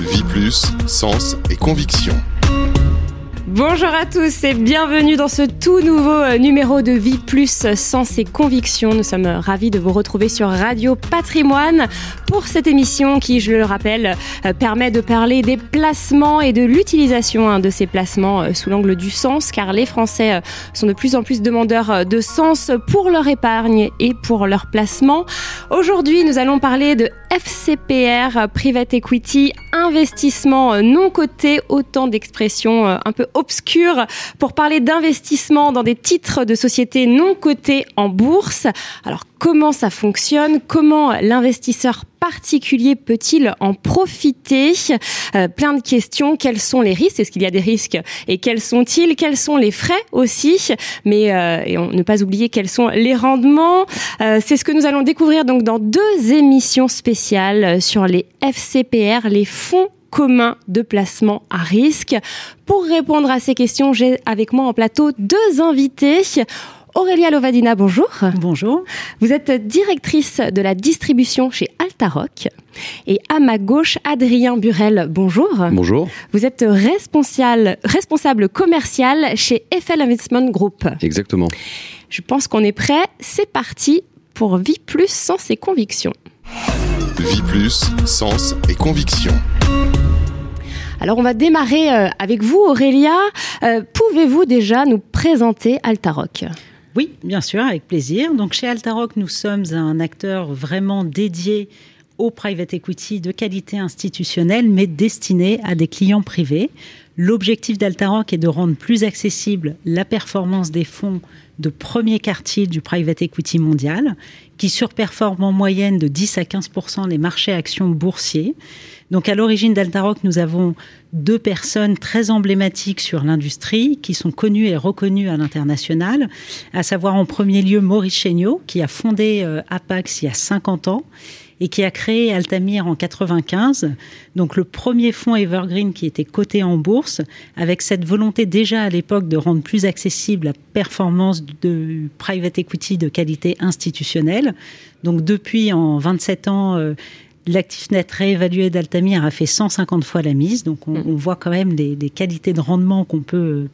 Vie plus, sens et conviction. Bonjour à tous et bienvenue dans ce tout nouveau euh, numéro de Vie Plus Sens et Conviction. Nous sommes ravis de vous retrouver sur Radio Patrimoine pour cette émission qui, je le rappelle, euh, permet de parler des placements et de l'utilisation hein, de ces placements euh, sous l'angle du sens car les Français sont de plus en plus demandeurs de sens pour leur épargne et pour leur placement. Aujourd'hui, nous allons parler de FCPR, Private Equity, investissement non coté, autant d'expressions un peu obscures pour parler d'investissement dans des titres de sociétés non cotés en bourse. Alors comment ça fonctionne? Comment l'investisseur particulier peut-il en profiter? Euh, Plein de questions. Quels sont les risques? Est-ce qu'il y a des risques? Et quels sont-ils? Quels sont les frais aussi? Mais euh, et on, ne pas oublier quels sont les rendements. Euh, C'est ce que nous allons découvrir donc dans deux émissions spéciales sur les FCPR, les fonds commun de placement à risque. Pour répondre à ces questions, j'ai avec moi en plateau deux invités. Aurélia Lovadina, bonjour. Bonjour. Vous êtes directrice de la distribution chez Altaroc. Et à ma gauche, Adrien Burel, bonjour. Bonjour. Vous êtes responsable, responsable commercial chez Eiffel Investment Group. Exactement. Je pense qu'on est prêt. C'est parti pour Vie Plus sans ses convictions. Vie plus, sens et conviction. Alors on va démarrer euh, avec vous Aurélia. Euh, Pouvez-vous déjà nous présenter Altaroc? Oui, bien sûr, avec plaisir. Donc chez Altaroc, nous sommes un acteur vraiment dédié au private equity de qualité institutionnelle, mais destiné à des clients privés. L'objectif d'Altaroc est de rendre plus accessible la performance des fonds de premier quartier du private equity mondial, qui surperforment en moyenne de 10 à 15% les marchés actions boursiers. Donc à l'origine d'Altaroc, nous avons deux personnes très emblématiques sur l'industrie qui sont connues et reconnues à l'international, à savoir en premier lieu Maurice Chéniaud, qui a fondé euh, Apax il y a 50 ans et qui a créé Altamir en 95, donc le premier fonds Evergreen qui était coté en bourse, avec cette volonté déjà à l'époque de rendre plus accessible la performance de private equity de qualité institutionnelle. Donc depuis en 27 ans, euh, L'actif net réévalué d'Altamir a fait 150 fois la mise, donc on, on voit quand même les, les qualités de rendement qu'on peut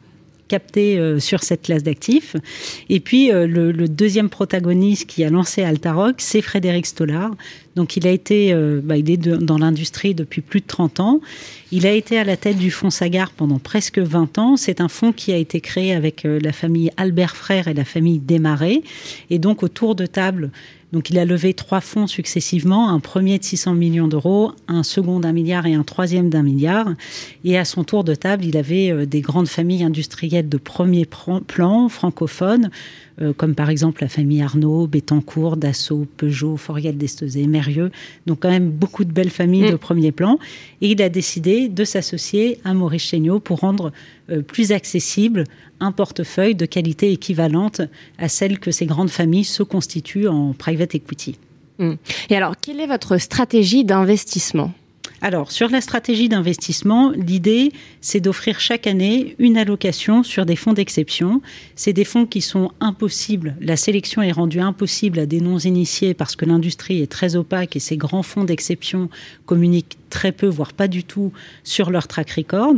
capté euh, sur cette classe d'actifs. Et puis euh, le, deuxième protagoniste qui a lancé Altaroc, c'est Frédéric Stollard. Donc il a été, euh, bah, est dans l'industrie depuis plus de 30 ans. Il a été à la tête du fonds Sagar pendant presque 20 ans. C'est un fonds qui a été créé avec la famille Albert Frère et la famille Desmarais. Et donc autour de table, donc il a levé trois fonds successivement, un premier de 600 millions d'euros, un second d'un milliard et un troisième d'un milliard. Et à son tour de table, il avait des grandes familles industrielles de premier plan, francophones, euh, comme par exemple la famille Arnaud, Bettencourt, Dassault, Peugeot, Foriel d'Estezé, Mérieux. Donc quand même beaucoup de belles familles mmh. de premier plan. Et il a décidé de s'associer à Maurice Chéniaud pour rendre euh, plus accessible un portefeuille de qualité équivalente à celle que ces grandes familles se constituent en private equity. Mmh. Et alors, quelle est votre stratégie d'investissement? Alors, sur la stratégie d'investissement, l'idée, c'est d'offrir chaque année une allocation sur des fonds d'exception. C'est des fonds qui sont impossibles. La sélection est rendue impossible à des non-initiés parce que l'industrie est très opaque et ces grands fonds d'exception communiquent très peu, voire pas du tout, sur leur track record.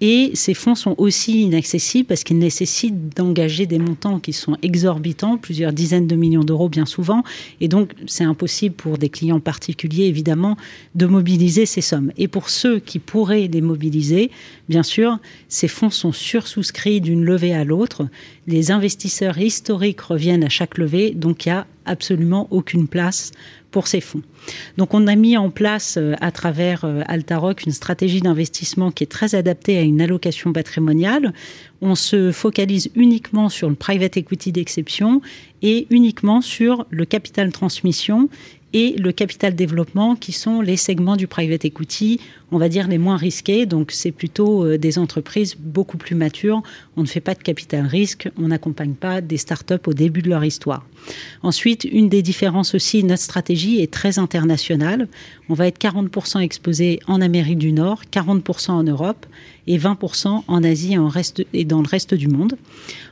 Et ces fonds sont aussi inaccessibles parce qu'ils nécessitent d'engager des montants qui sont exorbitants, plusieurs dizaines de millions d'euros bien souvent. Et donc, c'est impossible pour des clients particuliers, évidemment, de mobiliser ces sommes. Et pour ceux qui pourraient les mobiliser, bien sûr, ces fonds sont sursouscrits d'une levée à l'autre. Les investisseurs historiques reviennent à chaque levée, donc il n'y a absolument aucune place pour ces fonds. Donc on a mis en place euh, à travers euh, Altaroc une stratégie d'investissement qui est très adaptée à une allocation patrimoniale. On se focalise uniquement sur le private equity d'exception et uniquement sur le capital transmission et le capital développement qui sont les segments du private equity, on va dire les moins risqués. Donc c'est plutôt euh, des entreprises beaucoup plus matures. On ne fait pas de capital risque, on n'accompagne pas des startups au début de leur histoire. Ensuite, une des différences aussi, notre stratégie est très internationale. On va être 40% exposé en Amérique du Nord, 40% en Europe et 20% en Asie et, et dans le reste du monde.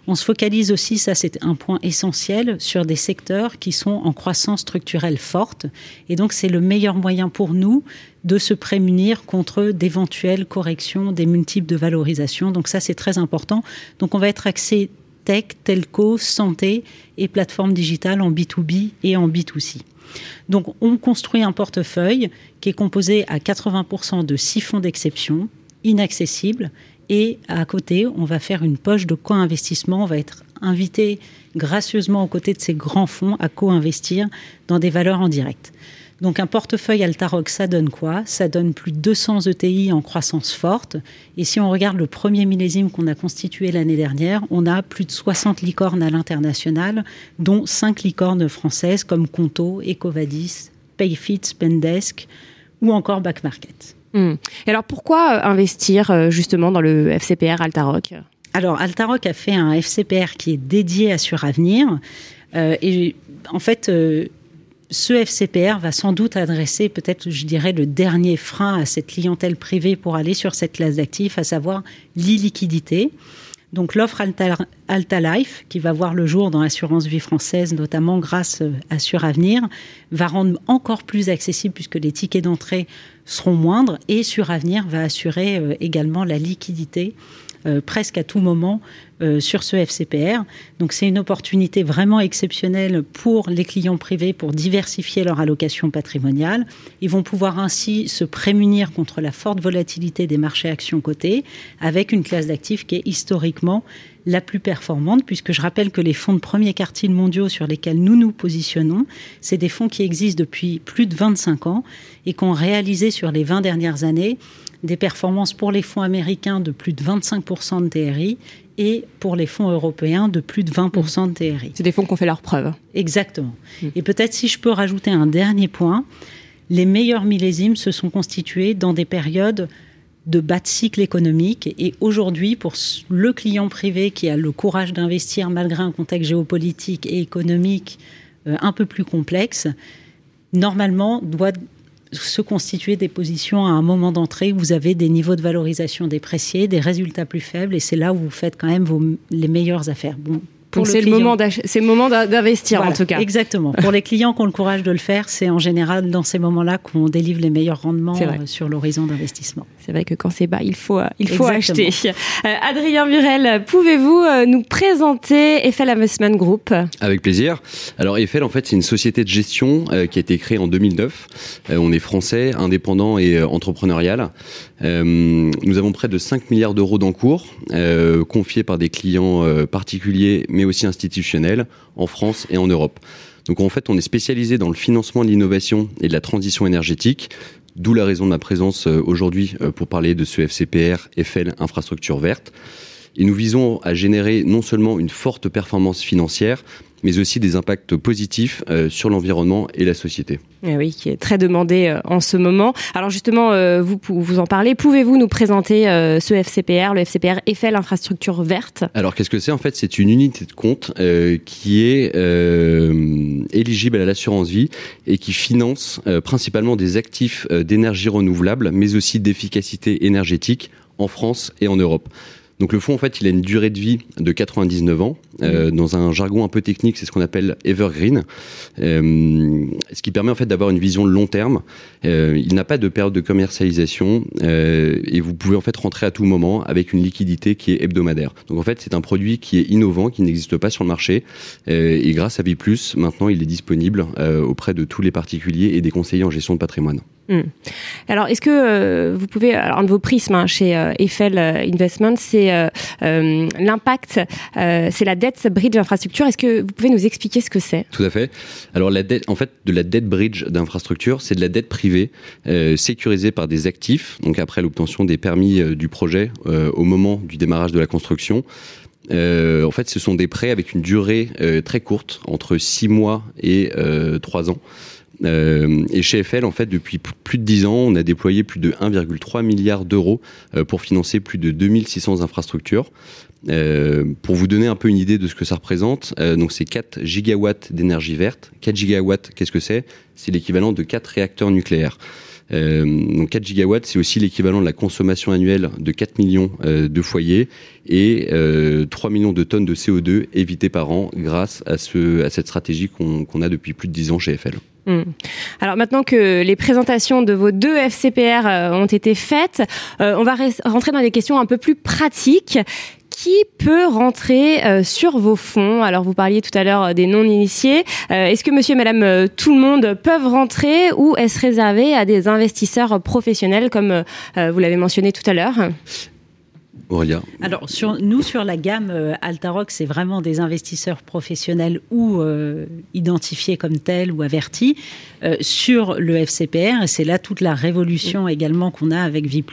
On se focalise aussi, ça c'est un point essentiel, sur des secteurs qui sont en croissance structurelle forte. Et donc c'est le meilleur moyen pour nous de se prémunir contre d'éventuelles corrections des multiples de valorisation. Donc ça, c'est très important. Donc on va être axé tech, telco, santé et plateforme digitale en B2B et en B2C. Donc on construit un portefeuille qui est composé à 80% de six fonds d'exception, inaccessibles, et à côté, on va faire une poche de co-investissement, on va être invité gracieusement aux côtés de ces grands fonds à co-investir dans des valeurs en direct. Donc un portefeuille Altaroc, ça donne quoi? Ça donne plus de 200 ETI en croissance forte. Et si on regarde le premier millésime qu'on a constitué l'année dernière, on a plus de 60 licornes à l'international, dont 5 licornes françaises comme Conto, Ecovadis, Payfit, Spendesk ou encore Back Market. Hmm. Et alors pourquoi euh, investir euh, justement dans le FCPR Altaroc alors, Altaroc a fait un FCPR qui est dédié à Suravenir. Euh, et en fait, ce FCPR va sans doute adresser peut-être, je dirais, le dernier frein à cette clientèle privée pour aller sur cette classe d'actifs, à savoir l'illiquidité. Donc l'offre Alta, Life, qui va voir le jour dans l'assurance vie française, notamment grâce à Suravenir, va rendre encore plus accessible puisque les tickets d'entrée seront moindres et Suravenir va assurer euh, également la liquidité euh, presque à tout moment euh, sur ce FCPR. Donc c'est une opportunité vraiment exceptionnelle pour les clients privés pour diversifier leur allocation patrimoniale. Ils vont pouvoir ainsi se prémunir contre la forte volatilité des marchés actions cotées avec une classe d'actifs qui est historiquement la plus performante, puisque je rappelle que les fonds de premier quartile mondiaux sur lesquels nous nous positionnons, c'est des fonds qui existent depuis plus de 25 ans et qui ont réalisé sur les 20 dernières années des performances pour les fonds américains de plus de 25% de TRI et pour les fonds européens de plus de 20% de TRI. C'est des fonds qui ont fait leurs preuves. Exactement. Mm. Et peut-être si je peux rajouter un dernier point, les meilleurs millésimes se sont constitués dans des périodes de bas de cycle économique. Et aujourd'hui, pour le client privé qui a le courage d'investir malgré un contexte géopolitique et économique euh, un peu plus complexe, normalement doit se constituer des positions à un moment d'entrée où vous avez des niveaux de valorisation dépréciés, des résultats plus faibles, et c'est là où vous faites quand même vos, les meilleures affaires. Bon, c'est le, moment c'est le moment d'investir en tout cas. Exactement. Pour les clients qui ont le courage de le faire, c'est en général dans ces moments-là qu'on délivre les meilleurs rendements euh, sur l'horizon d'investissement. C'est vrai que quand c'est bas, il faut, euh, il faut acheter. Euh, Adrien Burel, pouvez-vous nous présenter Eiffel Investment Group? Avec plaisir. Alors Eiffel, en fait, c'est une société de gestion qui a été créée en 2009. on est français, indépendant et entrepreneurial. nous avons près de 5 milliards d'euros d'encours confiés par des clients particuliers, mais aussi institutionnels en France et en Europe. Donc en fait, on est spécialisé dans le financement de l'innovation et de la transition énergétique, d'où la raison de ma présence euh, aujourd'hui euh, pour parler de ce FCPR FL Infrastructure Verte. Et nous visons à générer non seulement une forte performance financière, mais aussi des impacts positifs euh, sur l'environnement et la société. Eh oui, qui est très demandé euh, en ce moment. Alors justement, euh, vous vous en parlez. Pouvez-vous nous présenter ce FCPR, le FCPR Eiffel Infrastructure Verte? Alors qu'est-ce que c'est? En fait, c'est une unité de compte qui est éligible à l'assurance vie et qui finance principalement des actifs d'énergie renouvelable, mais aussi d'efficacité énergétique en France et en Europe. Donc le fonds, en fait, il a une durée de vie de 99 ans. Euh, mmh. dans un jargon un peu technique, c'est ce qu'on appelle evergreen, euh, ce qui permet en fait d'avoir une vision long terme. Euh, il n'a pas de période de commercialisation et vous pouvez en fait rentrer à tout moment avec une liquidité qui est hebdomadaire. Donc en fait, c'est un produit qui est innovant, qui n'existe pas sur le marché et grâce à Plus, maintenant, il est disponible auprès de tous les particuliers et des conseillers en gestion de patrimoine. Mmh. Alors, est-ce que vous pouvez, alors un de vos prismes hein, chez Eiffel Investment, c'est euh, euh, l'impact, euh, c'est la dette bridge d'infrastructure. Est-ce que vous pouvez nous expliquer ce que c'est? Tout à fait. Alors la dette, en fait, de la dette bridge d'infrastructure, c'est de la dette privée sécurisée par des actifs. Donc après l'obtention des permis du projet au moment du démarrage de la construction. en fait, ce sont des prêts avec une durée très courte, entre 6 mois et 3 ans. Euh, et chez FL, en fait, depuis plus de 10 ans, on a déployé plus de 1,3 milliard d'euros euh, pour financer plus de 2600 infrastructures. Euh, pour vous donner un peu une idée de ce que ça représente, donc c'est 4 gigawatts d'énergie verte. 4 gigawatts, qu'est-ce que c'est? C'est l'équivalent de 4 réacteurs nucléaires. Donc 4 gigawatts, c'est aussi l'équivalent de la consommation annuelle de 4 millions de foyers et 3 millions de tonnes de CO2 évitées par an grâce à, ce, à cette stratégie qu'on a depuis plus de 10 ans chez FL. Hmm. Alors maintenant que les présentations de vos deux FCPR euh, ont été faites, euh, on va rentrer dans des questions un peu plus pratiques. Qui peut rentrer euh, sur vos fonds? Alors vous parliez tout à l'heure des non-initiés. est-ce que monsieur et madame tout le monde peuvent rentrer ou est-ce réservé à des investisseurs professionnels comme vous l'avez mentionné tout à l'heure? Alors, sur, nous, sur la gamme euh, Altaroc, c'est vraiment des investisseurs professionnels ou euh, identifiés comme tels ou avertis. Euh, sur le FCPR, et c'est là toute la révolution également qu'on a avec Vie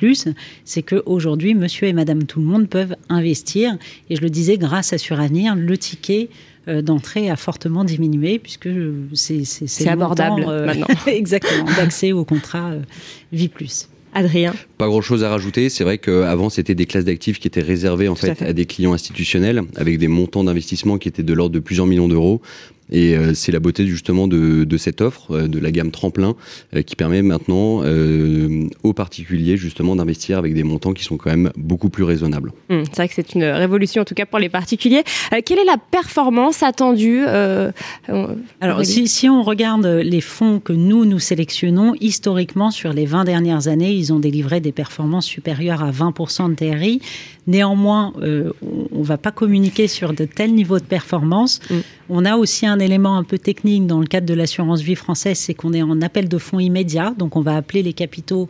c'est qu'aujourd'hui, monsieur et madame tout le monde peuvent investir. Et je le disais, grâce à Suravenir, le ticket d'entrée a fortement diminué puisque c'est abordable maintenant. exactement, d'accès au contrat Vie Adrien Pas grand-chose à rajouter. C'est vrai qu'avant, c'était des classes d'actifs qui étaient réservées en fait, à des clients institutionnels avec des montants d'investissement qui étaient de l'ordre de plusieurs millions d'euros. Et euh, c'est la beauté justement de, de cette offre, euh, de la gamme tremplin, euh, qui permet maintenant aux particuliers justement d'investir avec des montants qui sont quand même beaucoup plus raisonnables. Hum, c'est vrai que c'est une révolution en tout cas pour les particuliers. quelle est la performance attendue Alors si, si, on regarde les fonds que nous, nous sélectionnons, historiquement sur les 20 dernières années, ils ont délivré des performances supérieures à 20% de TRI. Néanmoins, on ne va pas communiquer sur de tels niveaux de performance. Hum. On a aussi un élément un peu technique dans le cadre de l'assurance vie française, c'est qu'on est en appel de fonds immédiat, donc on va appeler les capitaux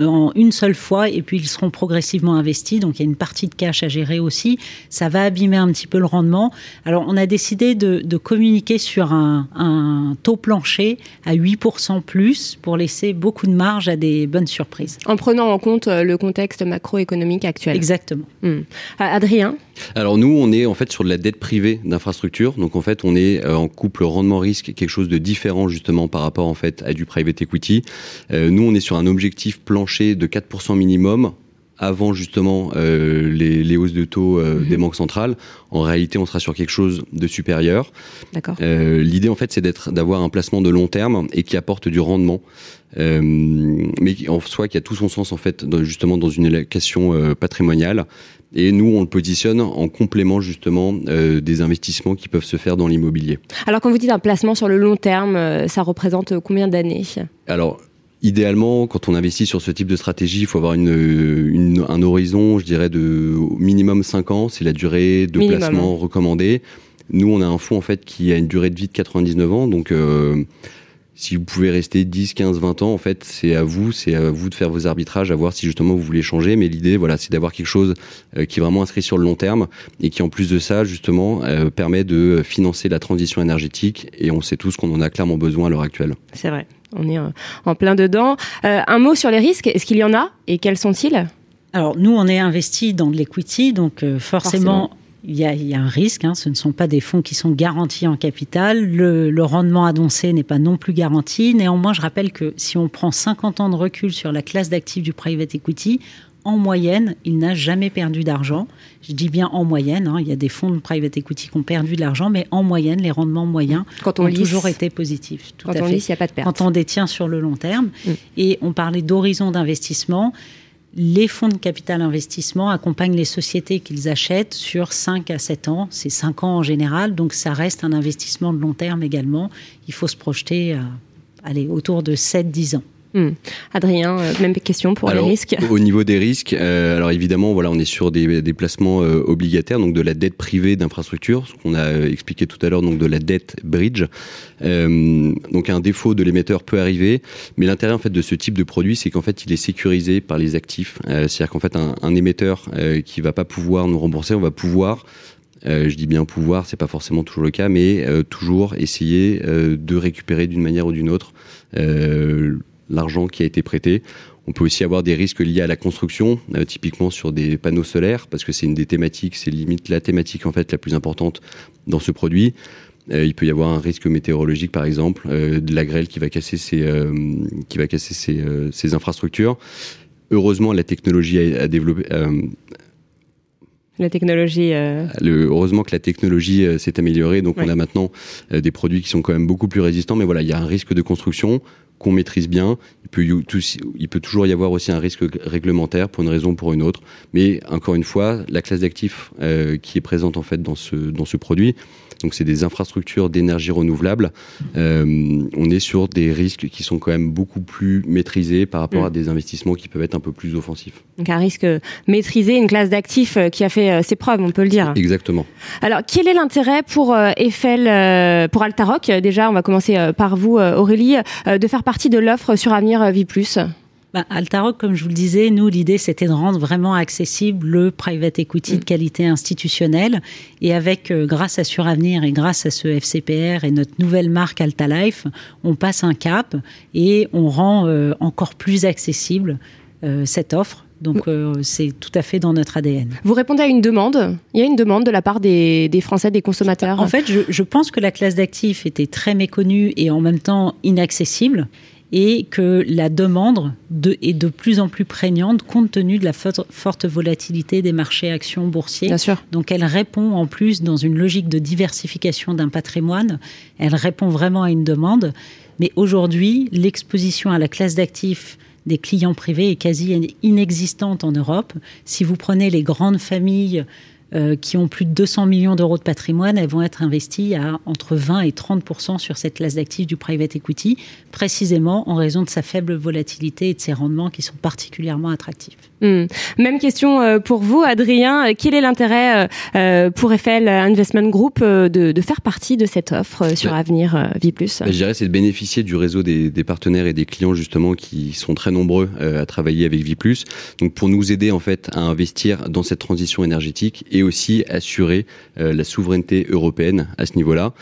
en une seule fois et puis ils seront progressivement investis. Donc il y a une partie de cash à gérer aussi. Ça va abîmer un petit peu le rendement. Alors on a décidé de, communiquer sur un, taux plancher à 8% plus pour laisser beaucoup de marge à des bonnes surprises. En prenant en compte euh, le contexte macroéconomique actuel. Exactement. Hmm. Adrien? Alors nous on est en fait sur de la dette privée d'infrastructure. Donc en fait on est euh, en couple rendement-risque, quelque chose de différent justement par rapport en fait à du private equity. Euh, nous on est sur un objectif plancher de 4% minimum avant justement euh, les, hausses de taux euh, mhm. des banques centrales. En réalité, on sera sur quelque chose de supérieur. D'accord. Euh, l'idée, en fait, c'est d'être, d'avoir un placement de long terme et qui apporte du rendement, mais en soi qui a tout son sens en fait, justement dans une allocation patrimoniale. Et nous, on le positionne en complément justement des investissements qui peuvent se faire dans l'immobilier. Alors, quand vous dites un placement sur le long terme, ça représente combien d'années? Alors, Idéalement, quand on investit sur ce type de stratégie, il faut avoir une, un horizon, je dirais, de minimum 5 ans. C'est la durée de placement recommandée. Nous, on a un fonds en fait qui a une durée de vie de 99 ans, donc euh, si vous pouvez rester 10, 15, 20 ans, en fait, c'est à vous, c'est à vous de faire vos arbitrages, à voir si justement vous voulez changer. Mais l'idée, voilà, c'est d'avoir quelque chose euh, qui est vraiment inscrit sur le long terme et qui, en plus de ça, justement, euh, permet de financer la transition énergétique. Et on sait tous qu'on en a clairement besoin à l'heure actuelle. C'est vrai. On est en plein dedans. Euh, un mot sur les risques. Est-ce qu'il y en a et quels sont-ils? Alors nous, on est investi dans de l'equity, donc forcément, il y, a, un risque, hein. ce ne sont pas des fonds qui sont garantis en capital. Le, rendement annoncé n'est pas non plus garanti. Néanmoins, je rappelle que si on prend 50 ans de recul sur la classe d'actifs du private equity, en moyenne, il n'a jamais perdu d'argent. Je dis bien en moyenne, hein. il y a des fonds de private equity qui ont perdu de l'argent, mais en moyenne, les rendements moyens ont toujours été positifs. Tout quand on lisse, il n'y a pas de perte. Quand on détient sur le long terme. Mm. Et on parlait d'horizon d'investissement les fonds de capital investissement accompagnent les sociétés qu'ils achètent sur 5 à 7 ans. C'est 5 ans en général, donc ça reste un investissement de long terme également. Il faut se projeter à, aller autour de 7-10 ans. Hmm. Adrien, euh, même question pour les risques. Au niveau des risques, euh, alors évidemment, voilà, on est sur des, des placements euh, obligataires, donc de la dette privée d'infrastructure, ce qu'on a expliqué tout à l'heure, donc de la dette bridge. donc un défaut de l'émetteur peut arriver, mais l'intérêt en fait de ce type de produit, c'est qu'en fait, il est sécurisé par les actifs. C'est-à-dire qu'en fait, un, un émetteur qui va pas pouvoir nous rembourser, on va pouvoir je dis bien pouvoir, c'est pas forcément toujours le cas, mais toujours essayer de récupérer d'une manière ou d'une autre l'argent qui a été prêté. On peut aussi avoir des risques liés à la construction, euh, typiquement sur des panneaux solaires, parce que c'est une des thématiques, c'est limite la thématique en fait la plus importante dans ce produit. Euh, il peut y avoir un risque météorologique, par exemple, euh, de la grêle qui va casser ces, qui va casser ces, infrastructures. Heureusement, la technologie a, développé, La technologie. heureusement que la technologie s'est améliorée, donc on a maintenant des produits qui sont quand même beaucoup plus résistants. Mais voilà, il y a un risque de construction qu'on maîtrise bien. Il peut, il peut toujours y avoir aussi un risque réglementaire pour une raison ou pour une autre. Mais encore une fois, la classe d'actifs euh, qui est présente en fait dans ce, dans ce produit, donc c'est des infrastructures d'énergie renouvelable. Euh, on est sur des risques qui sont quand même beaucoup plus maîtrisés par rapport à mm. des investissements qui peuvent être un peu plus offensifs. Donc un risque maîtrisé, une classe d'actifs euh, qui a fait ses preuves, on peut le dire. Exactement. Alors quel est l'intérêt pour Eiffel, pour Altaroc Déjà, on va commencer par vous, Aurélie, de faire partie de l'offre sur Avenir Vie Plus bah, Altaroc, comme je vous le disais, nous, l'idée, c'était de rendre vraiment accessible le private equity de mm. qualité institutionnelle. Et avec, euh, grâce à Suravenir et grâce à ce FCPR et notre nouvelle marque AltaLife, on passe un cap et on rend euh, encore plus accessible euh, cette offre. Donc c'est tout à fait dans notre ADN. Vous répondez à une demande Il y a une demande de la part des, des Français, des consommateurs En fait, je, je pense que la classe d'actifs était très méconnue et en même temps inaccessible et que la demande de, est de plus en plus prégnante compte tenu de la forte volatilité des marchés actions boursiers. Bien sûr. Donc elle répond en plus dans une logique de diversification d'un patrimoine, elle répond vraiment à une demande. Mais aujourd'hui, l'exposition à la classe d'actifs des clients privés est quasi inexistante en Europe. Si vous prenez les grandes familles euh, qui ont plus de 200 millions d'euros de patrimoine, elles vont être investies à entre 20 et 30% sur cette classe d'actifs du private equity, précisément en raison de sa faible volatilité et de ses rendements qui sont particulièrement attractifs. Hmm. Même question euh, pour vous, Adrien. Quel est l'intérêt euh, pour Eiffel Investment Group de, faire partie de cette offre sur Avenir Vie Plus? Je dirais c'est de bénéficier du réseau des, des, partenaires et des clients justement qui sont très nombreux à travailler avec Vie Plus. Donc pour nous aider en fait à investir dans cette transition énergétique et et aussi assurer euh, la souveraineté européenne à ce niveau-là.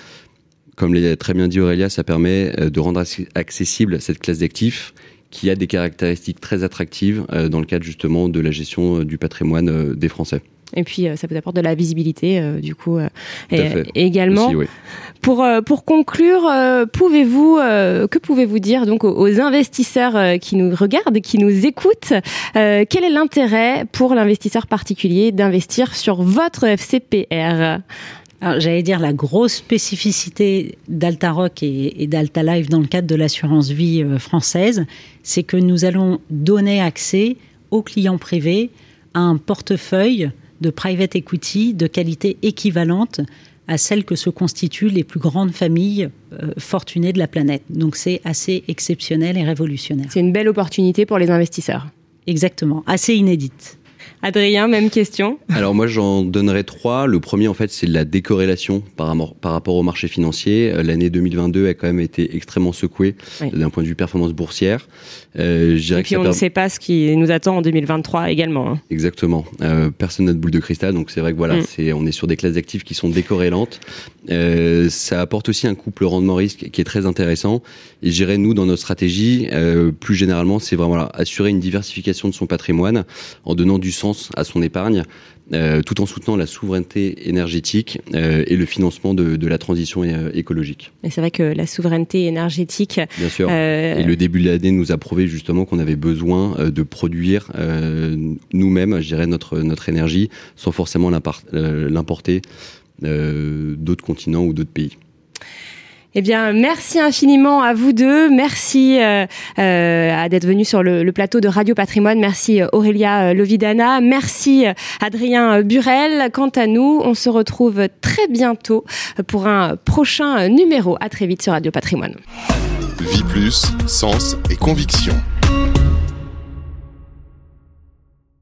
Comme l'a très bien dit Aurélia, ça permet euh, de rendre accessible cette classe d'actifs qui a des caractéristiques très attractives euh, dans le cadre justement de la gestion du patrimoine des Français. Et puis, ça vous apporte de la visibilité, du coup, également. Pour pour conclure, pouvez-vous que pouvez-vous dire donc aux, investisseurs qui nous regardent, qui nous écoutent, quel est l'intérêt pour l'investisseur particulier d'investir sur votre FCPR j'allais dire la grosse spécificité d'Altaroc et, et d'Altalife dans le cadre de l'assurance vie française, c'est que nous allons donner accès aux clients privés à un portefeuille de private equity de qualité équivalente à celle que se constituent les plus grandes familles euh, fortunées de la planète. Donc c'est assez exceptionnel et révolutionnaire. C'est une belle opportunité pour les investisseurs. Exactement, assez inédite. Adrien, même question. Alors moi j'en donnerai trois. Le premier en fait c'est la décorrélation par, par rapport au marché financier. Euh, l'année 2022 a quand même été extrêmement secouée d'un point de vue performance boursière. Euh, Et puis on ne sait pas ce qui nous attend en 2023 également. Hein. Exactement. Euh, personne n'a de boule de cristal, donc c'est vrai que voilà, mm. c'est on est sur des classes d'actifs qui sont décorrélantes. Euh, ça apporte aussi un couple rendement-risque qui est très intéressant. Et j'irais nous dans notre stratégie, plus généralement, c'est vraiment voilà, assurer une diversification de son patrimoine en donnant du sens à son épargne, euh, tout en soutenant la souveraineté énergétique euh, et le financement de, de la transition écologique. Et c'est vrai que la souveraineté énergétique. Bien sûr. Et le début de l'année nous a prouvé justement qu'on avait besoin de produire nous-mêmes, je dirais, notre, notre énergie sans forcément l'importer euh, d'autres continents ou d'autres pays. Eh bien, merci infiniment à vous deux. Merci euh, euh, d'être venus sur le, plateau de Radio Patrimoine. Merci Aurélia Lovidana. Merci Adrien Burel. Quant à nous, on se retrouve très bientôt pour un prochain numéro. À très vite sur Radio Patrimoine. Vie plus, sens et conviction.